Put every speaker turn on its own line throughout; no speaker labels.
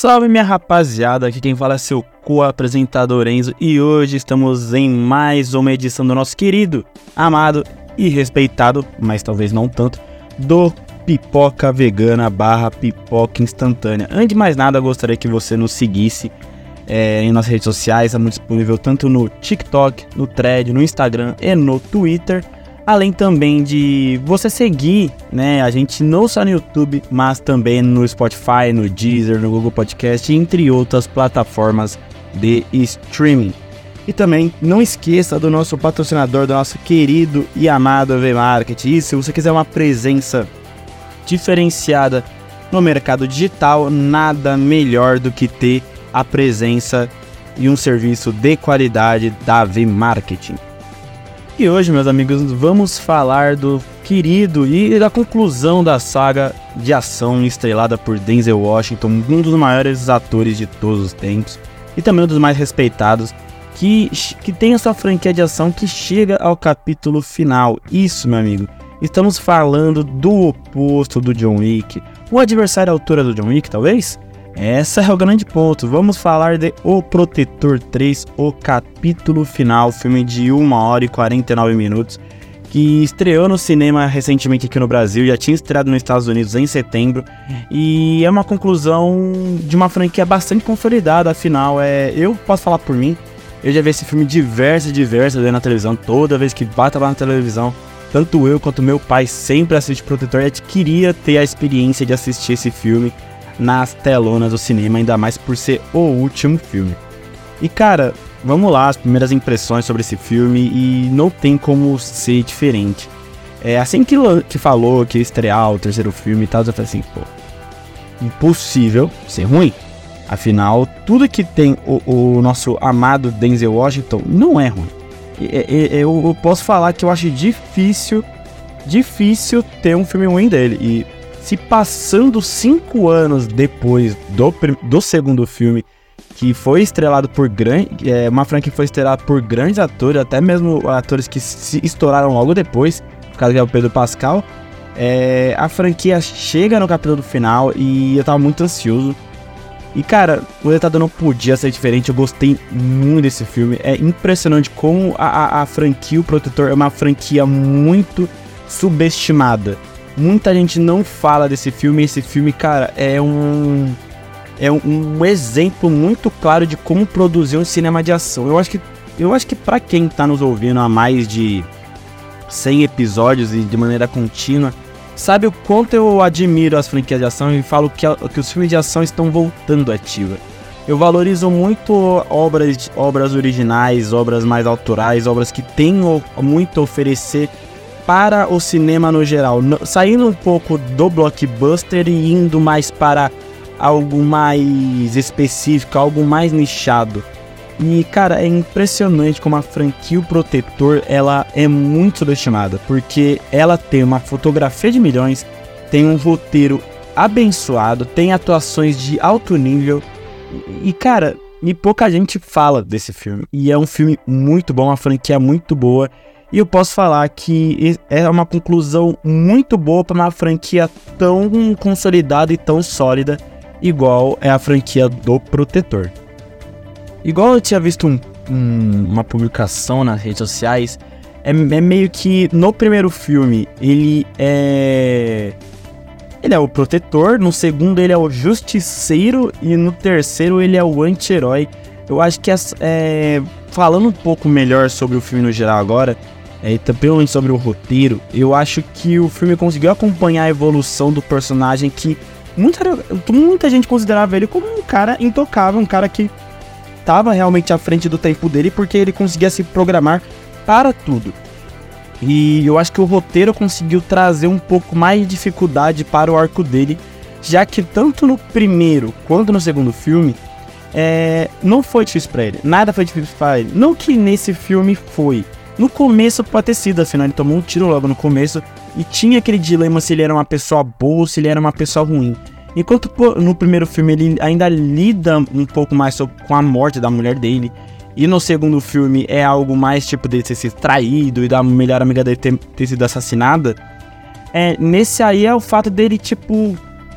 Salve minha rapaziada, aqui quem fala é seu co-apresentador Enzo e hoje estamos em mais uma edição do nosso querido, amado e respeitado, mas talvez não tanto, do Pipoca Vegana barra Pipoca Instantânea. Antes de mais nada, gostaria que você nos seguisse é, em nossas redes sociais, estamos disponível tanto no TikTok, no Thread, no Instagram e no Twitter. Além também de você seguir, né, a gente não só no YouTube, mas também no Spotify, no Deezer, no Google Podcast, entre outras plataformas de streaming. E também não esqueça do nosso patrocinador, do nosso querido e amado V-Market. E se você quiser uma presença diferenciada no mercado digital, nada melhor do que ter a presença e um serviço de qualidade da V-Marketing. E hoje, meus amigos, vamos falar do querido e da conclusão da saga de ação estrelada por Denzel Washington, um dos maiores atores de todos os tempos e também um dos mais respeitados, que, que tem a sua franquia de ação que chega ao capítulo final. Isso, meu amigo, estamos falando do oposto do John Wick, o adversário à altura do John Wick, talvez? Essa é o grande ponto. Vamos falar de O Protetor 3, o capítulo final, filme de 1 hora e 49 minutos, que estreou no cinema recentemente aqui no Brasil, já tinha estreado nos Estados Unidos em setembro, e é uma conclusão de uma franquia bastante consolidada, afinal, é, eu posso falar por mim, eu já vi esse filme diversas e diversas vezes na televisão, toda vez que bata lá na televisão, tanto eu quanto meu pai sempre assiste Protetor, e queria ter a experiência de assistir esse filme, nas telonas do cinema, ainda mais por ser o último filme. E cara, vamos lá, as primeiras impressões sobre esse filme e não tem como ser diferente. É assim que, que falou que ia estrear o terceiro filme e tal, eu falei assim, pô, impossível ser ruim. Afinal, tudo que tem o, o nosso amado Denzel Washington não é ruim. eu, eu posso falar que eu acho difícil, difícil ter um filme ruim dele. E se passando cinco anos depois do, do segundo filme, que foi estrelado por grande, é, uma franquia que foi estrelada por grandes atores, até mesmo atores que se estouraram logo depois, por causa que é o Pedro Pascal, é, a franquia chega no capítulo final e eu tava muito ansioso. E cara, o resultado não podia ser diferente, eu gostei muito desse filme. É impressionante como a, a, a franquia O Protetor é uma franquia muito subestimada. Muita gente não fala desse filme. Esse filme, cara, é um é um, um, exemplo muito claro de como produzir um cinema de ação. Eu acho que eu acho que para quem tá nos ouvindo há mais de 100 episódios e de maneira contínua, sabe o quanto eu admiro as franquias de ação e falo que, que os filmes de ação estão voltando ativa. Eu valorizo muito obras, obras originais, obras mais autorais, obras que têm muito a oferecer para o cinema no geral, saindo um pouco do blockbuster e indo mais para algo mais específico, algo mais nichado. E cara, é impressionante como a franquia o Protetor ela é muito subestimada, porque ela tem uma fotografia de milhões, tem um roteiro abençoado, tem atuações de alto nível. E cara, e pouca gente fala desse filme. E é um filme muito bom, uma franquia muito boa. E eu posso falar que é uma conclusão muito boa para uma franquia tão consolidada e tão sólida, igual é a franquia do Protetor. Igual eu tinha visto um, um, uma publicação nas redes sociais, é, é, meio que no primeiro filme ele é. Ele é o protetor, no segundo ele é o justiceiro e no terceiro ele é o anti-herói. Eu acho que é, falando um pouco melhor sobre o filme no geral agora, é, também sobre o roteiro, eu acho que o filme conseguiu acompanhar a evolução do personagem que muita, muita gente considerava ele como um cara intocável, um cara que estava realmente à frente do tempo dele porque ele conseguia se programar para tudo. E eu acho que o roteiro conseguiu trazer um pouco mais de dificuldade para o arco dele, já que tanto no primeiro quanto no segundo filme, é, não foi difícil para ele. Nada foi difícil para ele. Não que nesse filme foi, no começo pode ter sido, afinal ele tomou um tiro logo no começo e tinha aquele dilema se ele era uma pessoa boa ou se ele era uma pessoa ruim. Enquanto no primeiro filme ele ainda lida um pouco mais com a morte da mulher dele. E no segundo filme é algo mais tipo de ter sido traído e da melhor amiga dele ter, ter sido assassinada. É, nesse aí é o fato dele, tipo,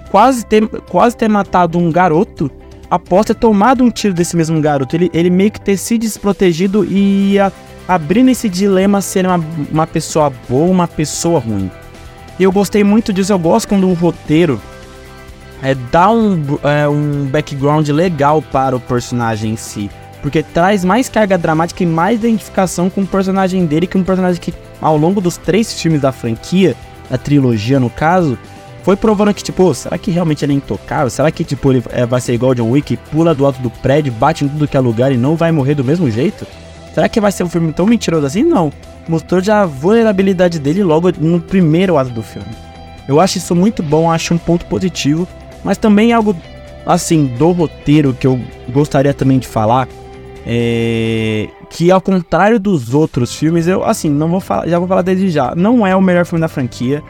quase ter, quase ter matado um garoto após ter tomado um tiro desse mesmo garoto, ele, ele meio que ter se desprotegido e ia abrindo esse dilema ser uma, uma pessoa boa ou uma pessoa ruim. E eu gostei muito disso, eu gosto quando o roteiro é, dá um, é, um background legal para o personagem em si. Porque traz mais carga dramática e mais identificação com o personagem dele, que um personagem que, ao longo dos três filmes da franquia, da trilogia no caso, foi provando que, tipo, será que realmente ele é intocável? Será que, tipo, ele é, vai ser igual o John Wick, pula do alto do prédio, bate em tudo que é lugar e não vai morrer do mesmo jeito? Será que vai ser um filme tão mentiroso assim? Não. Mostrou já a vulnerabilidade dele logo no primeiro ato do filme. Eu acho isso muito bom, acho um ponto positivo, mas também algo, assim, do roteiro que eu gostaria também de falar, é que ao contrário dos outros filmes, eu, assim, não vou falar, já vou falar desde já, não é o melhor filme da franquia,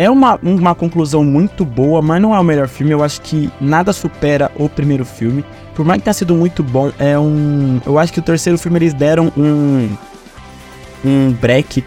é uma, uma conclusão muito boa, mas não é o melhor filme. Eu acho que nada supera o primeiro filme. Por mais que tenha sido muito bom, é um. Eu acho que o terceiro filme eles deram um. Um break,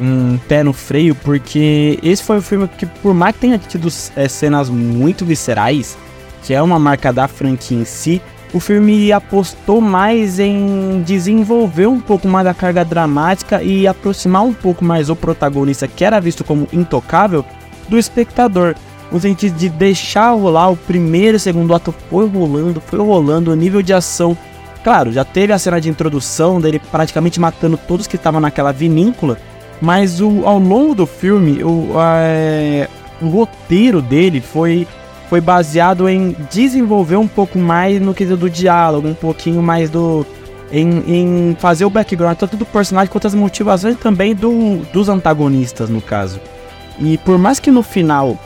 um pé no freio, porque esse foi o filme que, por mais que tenha tido é, cenas muito viscerais, que é uma marca da franquia em si, o filme apostou mais em desenvolver um pouco mais da carga dramática e aproximar um pouco mais o protagonista, que era visto como intocável, do espectador. No sentido de deixar rolar o primeiro e segundo ato foi rolando, foi rolando, o nível de ação. Claro, já teve a cena de introdução dele praticamente matando todos que estavam naquela vinícola, mas o, ao longo do filme, o, é, o roteiro dele foi foi baseado em desenvolver um pouco mais no quesito do diálogo, um pouquinho mais do. Em, em fazer o background tanto do personagem quanto as motivações também do, dos antagonistas, no caso. E por mais que no final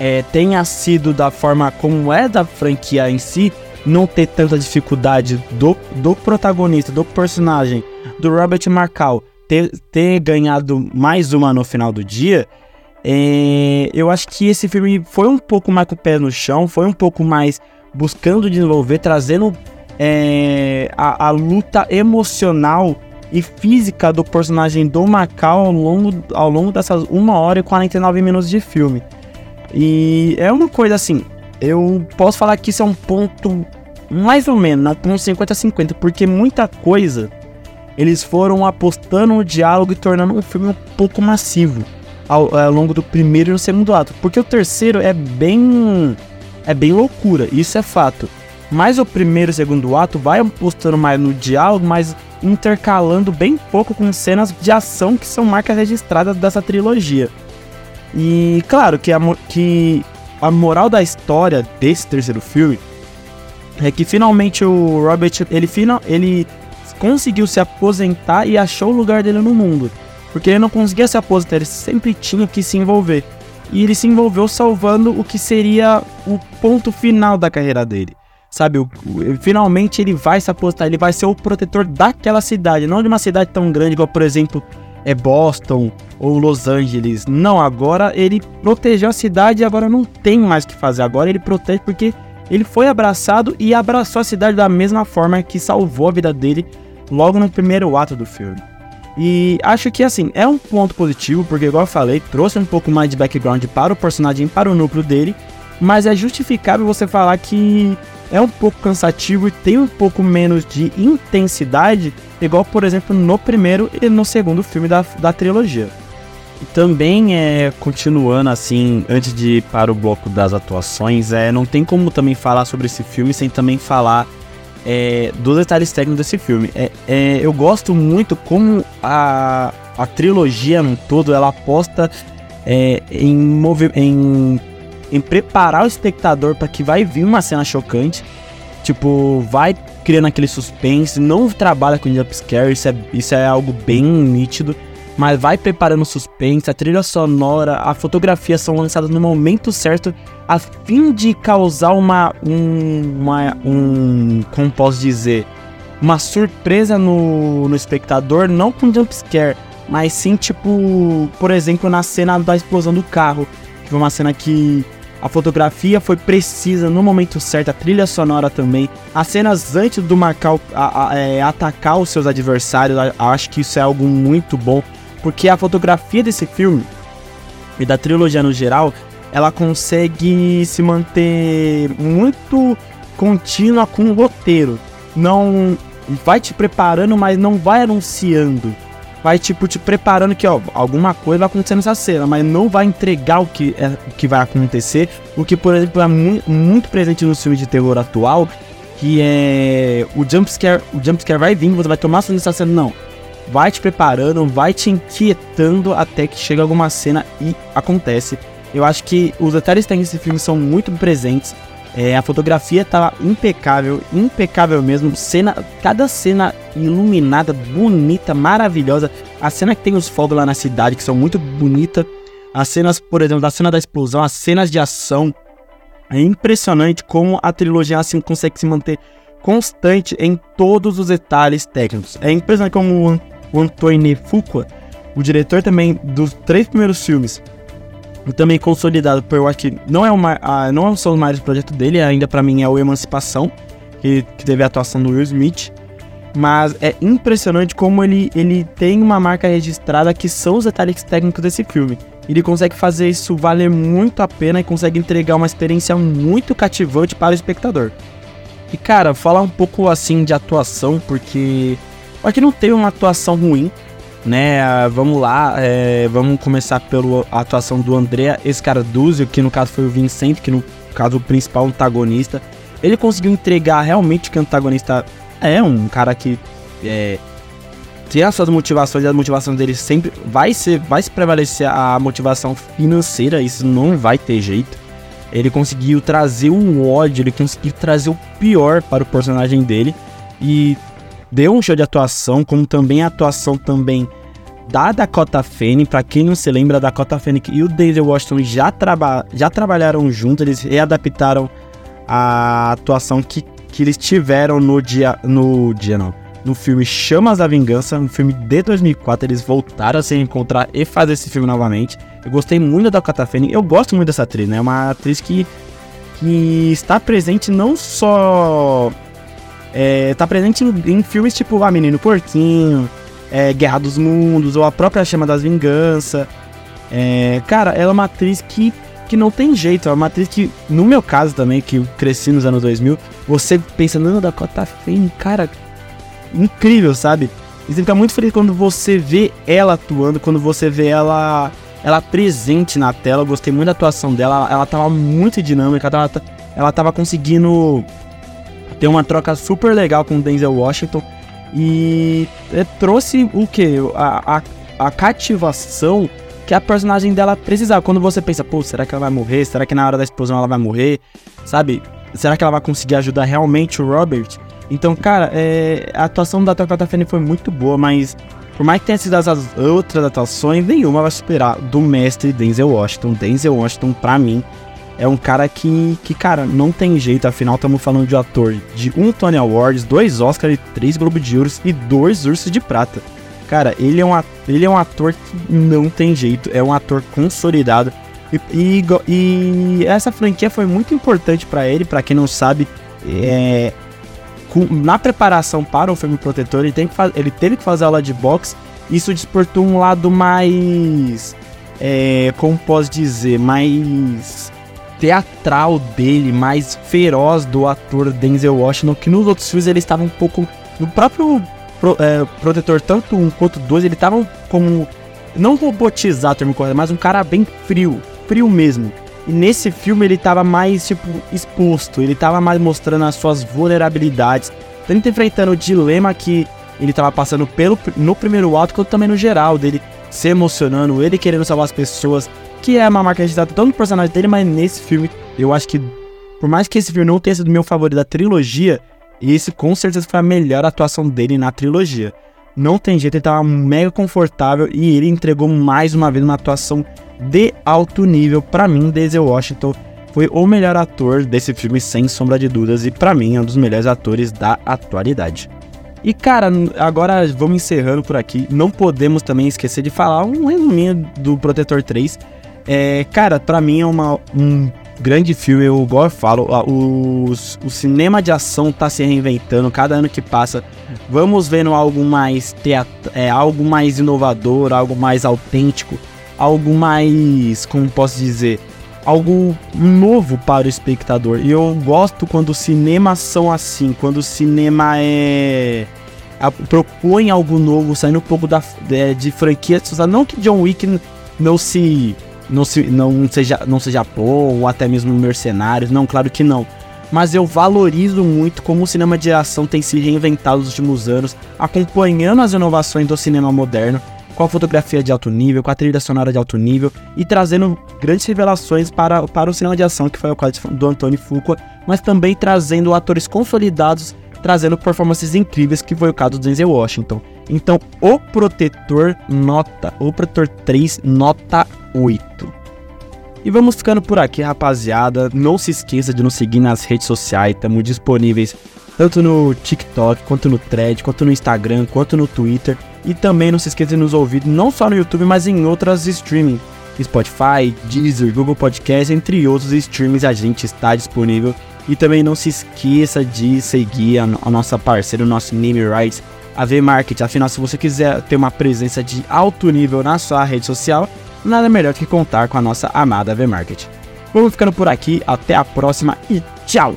é, tenha sido da forma como é da franquia em si, não ter tanta dificuldade do, do protagonista, do personagem, do Robert Marcal, ter, ter ganhado mais uma no final do dia, é, eu acho que esse filme foi um pouco mais com o pé no chão, foi um pouco mais buscando desenvolver, trazendo é, a, a, luta emocional e física do personagem do Macau ao longo, ao longo dessas 1 hora e 49 minutos de filme. E é uma coisa assim, eu posso falar que isso é um ponto mais ou menos, ponto 50-50, porque muita coisa eles foram apostando no diálogo e tornando o filme um pouco massivo ao, ao longo do primeiro e no segundo ato. Porque o terceiro é bem. É bem loucura, isso é fato. Mas o primeiro e segundo ato vai apostando mais no diálogo, mas intercalando bem pouco com cenas de ação que são marcas registradas dessa trilogia. E claro que a, que a moral da história desse terceiro filme é que finalmente o Robert ele, final, ele conseguiu se aposentar e achou o lugar dele no mundo. Porque ele não conseguia se aposentar, ele sempre tinha que se envolver. E ele se envolveu salvando o que seria o ponto final da carreira dele. Sabe, o, o, finalmente ele vai se aposentar, ele vai ser o protetor daquela cidade, não de uma cidade tão grande igual, por exemplo, é Boston ou Los Angeles. Não, agora ele protegeu a cidade e agora não tem mais o que fazer. Agora ele protege porque ele foi abraçado e abraçou a cidade da mesma forma que salvou a vida dele logo no primeiro ato do filme. E acho que assim, é um ponto positivo, porque igual eu falei, trouxe um pouco mais de background para o personagem, para o núcleo dele, mas é justificável você falar que é um pouco cansativo e tem um pouco menos de intensidade, igual por exemplo no primeiro e no segundo filme da, da trilogia. E também é continuando assim, antes de ir para o bloco das atuações, é não tem como também falar sobre esse filme sem também falar é, dos detalhes técnicos desse filme. É, é, eu gosto muito como a, a trilogia no todo ela aposta é, em, em, em preparar o espectador para que vai vir uma cena chocante. Tipo, vai criando aquele suspense, não trabalha com jumpscare, isso é, isso é algo bem nítido mas vai preparando suspense, a trilha sonora, a fotografia são lançadas no momento certo a fim de causar uma um, uma um como posso dizer, uma surpresa no, no espectador, não com jumpscare, mas sim tipo, por exemplo, na cena da explosão do carro, que foi uma cena que a fotografia foi precisa no momento certo, a trilha sonora também. As cenas antes do Marcal a, a, é, atacar os seus adversários, acho que isso é algo muito bom porque a fotografia desse filme e da trilogia no geral, ela consegue se manter muito contínua com o roteiro. Não vai te preparando, mas não vai anunciando. Vai, tipo, te preparando que, ó, alguma coisa vai acontecer nessa cena, mas não vai entregar o que, é, o que vai acontecer. O que, por exemplo, é mu muito presente no filme de terror atual, que é o jumpscare, o jumpscare vai vir, você vai tomar sua nessa cena, não. Vai te preparando, vai te inquietando até que chega alguma cena e acontece. Eu acho que os detalhes tem nesse filme são muito presentes. É, a fotografia tá impecável, impecável mesmo. Cena, cada cena iluminada, bonita, maravilhosa. A cena que tem os fogos lá na cidade, que são muito bonitas. As cenas, por exemplo, da cena da explosão, as cenas de ação. É impressionante como a trilogia assim consegue se manter constante em todos os detalhes técnicos. É impressionante como o Antoine Fuqua, o diretor também dos três primeiros filmes, também consolidado por eu acho que não é uma a, não são os maiores projetos dele ainda para mim é o Emancipação que, que teve a atuação do Will Smith mas é impressionante como ele, ele tem uma marca registrada que são os detalhes técnicos desse filme. Ele consegue fazer isso valer muito a pena e consegue entregar uma experiência muito cativante para o espectador. E cara, falar um pouco assim de atuação, porque aqui não teve uma atuação ruim, né? Vamos lá, é, vamos começar pela atuação do Andrea Escarduzio, que no caso foi o Vincent, que no caso o principal antagonista. Ele conseguiu entregar realmente que o antagonista é um cara que é, tem as suas motivações e a motivação dele sempre vai ser, vai se prevalecer a motivação financeira, isso não vai ter jeito. Ele conseguiu trazer o ódio, ele conseguiu trazer o pior para o personagem dele e deu um show de atuação, como também a atuação também da Dakota Fanning. Para quem não se lembra, a Dakota Fanning e o Denzel Washington já, traba já trabalharam juntos, eles readaptaram a atuação que, que eles tiveram no dia. No dia não. No filme Chamas da Vingança, um filme de 2004, eles voltaram a se encontrar e fazer esse filme novamente. Eu gostei muito da Dakota Fanning, eu gosto muito dessa atriz, né? É uma atriz que, que está presente não só é, tá presente em, em, filmes tipo A Menino Porquinho, é, Guerra dos Mundos, ou a própria Chama das Vingança. É, cara, ela é uma atriz que, que não tem jeito. É uma atriz que, no meu caso também, que cresci nos anos 2000, você pensa, não, Dakota Fanning, cara, incrível, sabe? E você fica muito feliz quando você vê ela atuando, quando você vê ela ela presente na tela. Eu gostei muito da atuação dela, ela, tava muito dinâmica, ela, ela tava conseguindo tem uma troca super legal com o Denzel Washington e é, trouxe o que? A, a, a, cativação que a personagem dela precisava. Quando você pensa, pô, será que ela vai morrer? Será que na hora da explosão ela vai morrer? Sabe? Será que ela vai conseguir ajudar realmente o Robert? Então, cara, é, a atuação da Dakota Fanning foi muito boa, mas por mais que tenha sido as outras atuações, nenhuma vai superar do mestre Denzel Washington. Denzel Washington, pra mim, é um cara que, que cara, não tem jeito. Afinal, estamos falando de um ator de um Tony Awards, dois Oscars, três Globo de Ouro e dois Ursos de Prata. Cara, ele é, um, ele é um ator que não tem jeito. É um ator consolidado. E, e, e essa franquia foi muito importante para ele. para quem não sabe, é, na preparação para o filme Protetor, ele, tem que ele teve que fazer aula de boxe. Isso despertou um lado mais. É, como posso dizer? Mais teatral dele, mais feroz do ator Denzel Washington, que nos outros filmes ele estava um pouco. No próprio pro, é, Protetor, tanto um quanto dois, ele estava como. Não robotizado, termo correto, mas um cara bem frio, frio mesmo. E nesse filme ele estava mais, tipo, exposto, ele estava mais mostrando as suas vulnerabilidades, tanto enfrentando o dilema que ele estava passando pelo, no primeiro ato, quanto também no geral, dele se emocionando, ele querendo salvar as pessoas, que é uma marca registrada tanto no personagem dele, mas nesse filme, eu acho que, por mais que esse filme não tenha sido meu favorito da trilogia, esse com certeza foi a melhor atuação dele na trilogia. Não tem jeito, ele tava mega confortável e ele entregou mais uma vez uma atuação de alto nível. Para mim, Denzel Washington foi o melhor ator desse filme, sem sombra de dúvidas, e para mim é um dos melhores atores da atualidade. E cara, agora vamos encerrando por aqui. Não podemos também esquecer de falar um resuminho do Protetor 3 é, cara, para mim é uma, um grande filme, eu igual eu falo, o, o cinema de ação tá se reinventando cada ano que passa. Vamos vendo algo mais teatro, é, algo mais inovador, algo mais autêntico, algo mais, como posso dizer, algo novo para o espectador. E eu gosto quando cinemas são assim, quando o cinema é a, propõe algo novo, saindo um pouco da, de, de franquia. Não que John Wick não se não, se, não, seja, não seja bom, ou até mesmo Mercenários, não, claro que não. Mas eu valorizo muito como o cinema de ação tem se reinventado nos últimos anos, acompanhando as inovações do cinema moderno, com a fotografia de alto nível, com a trilha sonora de alto nível e trazendo grandes revelações para, para o cinema de ação, que foi o caso do Antônio Fuqua, mas também trazendo atores consolidados, trazendo performances incríveis, que foi o caso do Denzel Washington. Então, O Protetor nota, O Protetor 3 nota 8. E vamos ficando por aqui, rapaziada. Não se esqueça de nos seguir nas redes sociais, estamos disponíveis tanto no TikTok, quanto no Thread, quanto no Instagram, quanto no Twitter. E também não se esqueça de nos ouvir não só no YouTube, mas em outras streaming. Spotify, Deezer, Google Podcast, entre outros streams a gente está disponível. E também não se esqueça de seguir a, a nossa parceira, o nosso Name Rights, a V-Market. Afinal, se você quiser ter uma presença de alto nível na sua rede social, nada melhor do que contar com a nossa amada V-Market. Vamos ficando por aqui, até a próxima e tchau!